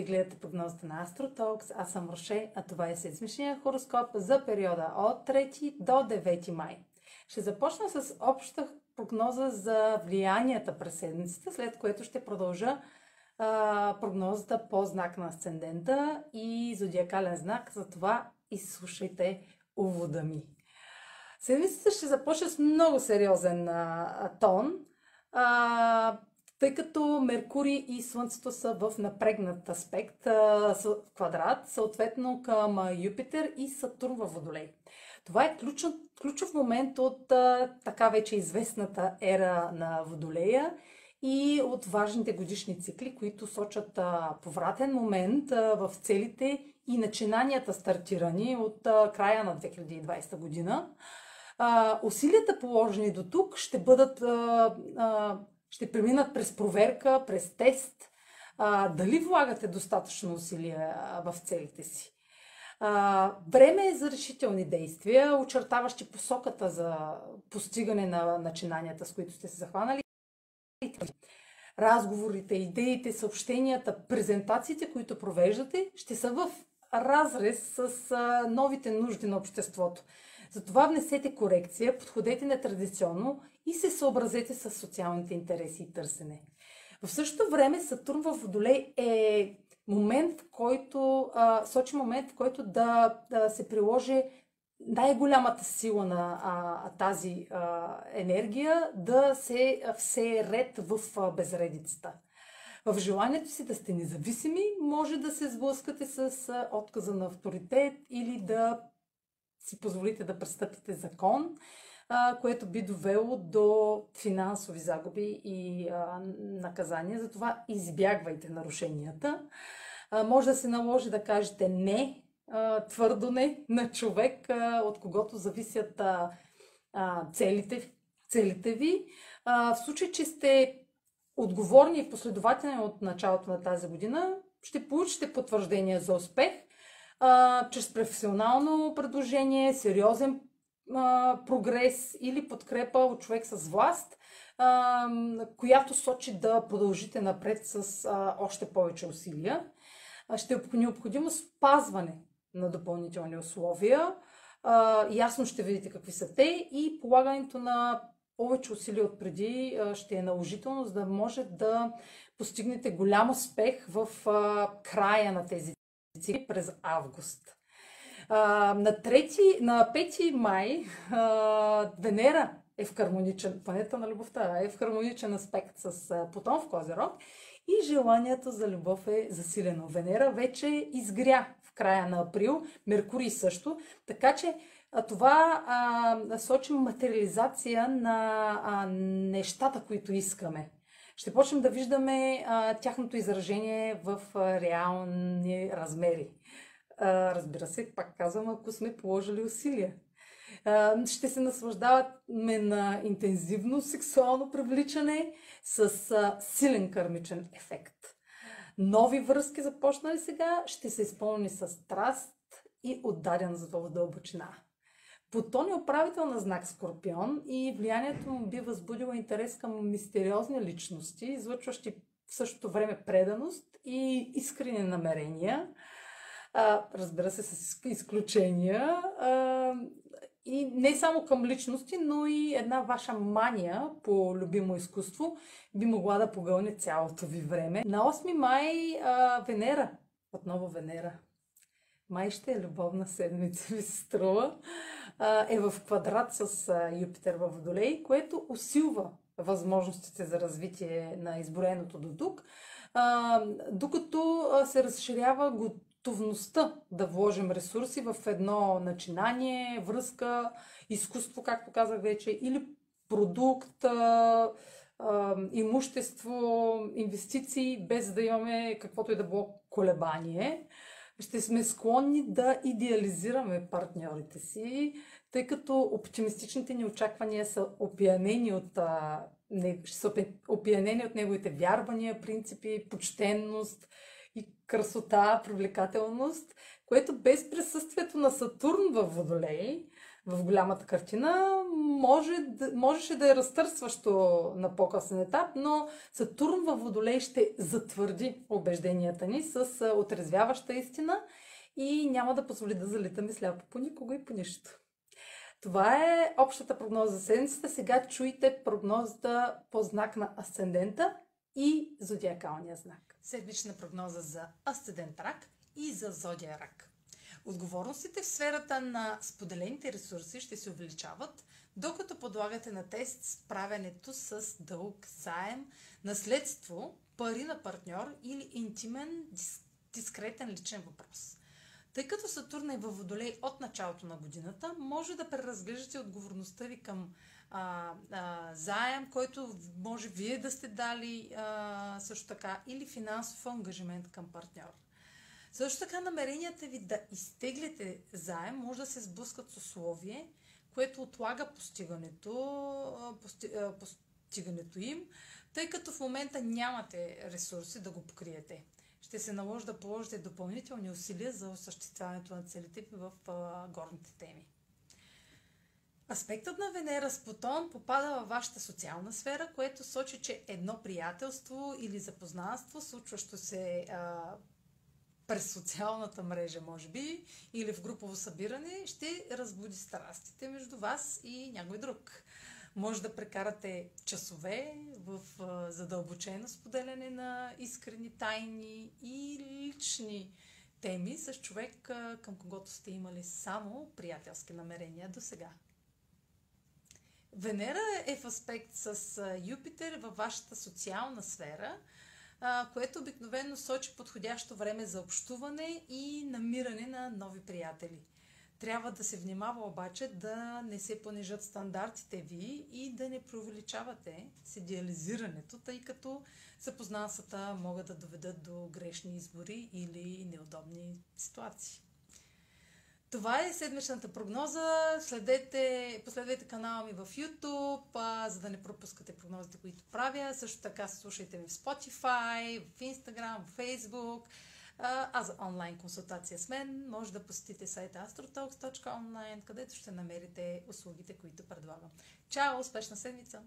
Вие гледате прогнозата на AstroTalks. Аз съм Роше, а това е седмичния хороскоп за периода от 3 до 9 май. Ще започна с обща прогноза за влиянията през седмицата, след което ще продължа а, прогнозата по знак на асцендента и зодиакален знак. Затова изслушайте увода ми. Седмицата ще започне с много сериозен а, тон. А, тъй като Меркурий и Слънцето са в напрегнат аспект, в квадрат, съответно към Юпитер и Сатурн във Водолей. Това е ключов, ключов момент от така вече известната ера на Водолея и от важните годишни цикли, които сочат повратен момент в целите и начинанията стартирани от края на 2020 година. Усилията положени до тук ще бъдат ще преминат през проверка, през тест, а, дали влагате достатъчно усилия в целите си. А, време е за решителни действия, очертаващи посоката за постигане на начинанията, с които сте се захванали. Разговорите, идеите, съобщенията, презентациите, които провеждате, ще са в разрез с а, новите нужди на обществото. Затова внесете корекция, подходете нетрадиционно и се съобразете с социалните интереси и търсене. В същото време Сатурн в Водолей е момент, в който а, сочи момент, в който да, да се приложи най-голямата сила на а, тази а, енергия да се все ред в а, безредицата. В желанието си да сте независими, може да се сблъскате с а, отказа на авторитет или да си позволите да престъпите закон което би довело до финансови загуби и наказания. Затова избягвайте нарушенията. Може да се наложи да кажете не, твърдо не на човек, от когото зависят целите, целите ви. В случай, че сте отговорни и последователни от началото на тази година, ще получите потвърждение за успех чрез професионално предложение, сериозен прогрес или подкрепа от човек с власт, която сочи да продължите напред с още повече усилия. Ще е необходимо спазване на допълнителни условия. Ясно ще видите какви са те и полагането на повече усилия от преди ще е наложително, за да може да постигнете голям успех в края на тези цикли през август. На, 3, на 5 май а, Венера е в хармоничен, планета на любовта, е в хармоничен аспект с Плутон в Козерог и желанието за любов е засилено. Венера вече изгря в края на април, Меркурий също, така че а, това а, сочи материализация на а, нещата, които искаме. Ще почнем да виждаме а, тяхното изражение в а, реални размери. Разбира се, пак казвам, ако сме положили усилия. Ще се наслаждаваме на интензивно сексуално привличане с силен кърмичен ефект. Нови връзки, започнали сега, ще се изпълни с страст и отдаден за дълбочина. Плутон е управител на знак Скорпион и влиянието му би възбудило интерес към мистериозни личности, излъчващи в същото време преданост и искрени намерения а, разбира се, с изключения. А, и не само към личности, но и една ваша мания по любимо изкуство би могла да погълне цялото ви време. На 8 май а, Венера, отново Венера, май ще е любовна седмица, ви се струва, а, е в квадрат с а, Юпитер в Водолей, което усилва възможностите за развитие на изброеното до тук, а, докато се разширява готовността да вложим ресурси в едно начинание, връзка, изкуство, както казах вече, или продукт, имущество, инвестиции, без да имаме каквото и да било колебание. Ще сме склонни да идеализираме партньорите си, тъй като оптимистичните ни очаквания са опиянени от, са опиянени от неговите вярвания, принципи, почтенност – красота, привлекателност, което без присъствието на Сатурн в Водолей в голямата картина, може, можеше да е разтърсващо на по-късен етап, но Сатурн във Водолей ще затвърди убежденията ни с отрезвяваща истина и няма да позволи да залитаме сляпо по никого и по нищо. Това е общата прогноза за седмицата. Сега чуйте прогнозата по знак на асцендента и зодиакалния знак. Седмична прогноза за асцендент рак и за зодия рак. Отговорностите в сферата на споделените ресурси ще се увеличават, докато подлагате на тест справянето с дълг, заем, наследство, пари на партньор или интимен, дискретен личен въпрос. Тъй като Сатурн е във Водолей от началото на годината, може да преразглеждате отговорността ви към а, а, заем, който може вие да сте дали а, също така, или финансов ангажимент към партньор. Също така намеренията ви да изтеглите заем може да се сблъскат с условие, което отлага постигането, пости, постигането им, тъй като в момента нямате ресурси да го покриете. Ще се наложи да положите допълнителни усилия за осъществяването на целите ви в горните теми. Аспектът на Венера с Плутон попада във вашата социална сфера, което сочи, че едно приятелство или запознанство, случващо се а, през социалната мрежа, може би, или в групово събиране, ще разбуди страстите между вас и някой друг. Може да прекарате часове в задълбочено споделяне на искрени тайни и лични теми с човек, към когото сте имали само приятелски намерения до сега. Венера е в аспект с Юпитер във вашата социална сфера, което обикновено сочи подходящо време за общуване и намиране на нови приятели. Трябва да се внимава обаче да не се понижат стандартите ви и да не преувеличавате с идеализирането, тъй като запознанствата могат да доведат до грешни избори или неудобни ситуации. Това е седмичната прогноза. Следете, последвайте канала ми в YouTube, за да не пропускате прогнозите, които правя. Също така слушайте ми в Spotify, в Instagram, в Facebook. А, за онлайн консултация с мен може да посетите сайта astrotalks.online, където ще намерите услугите, които предлагам. Чао! Успешна седмица!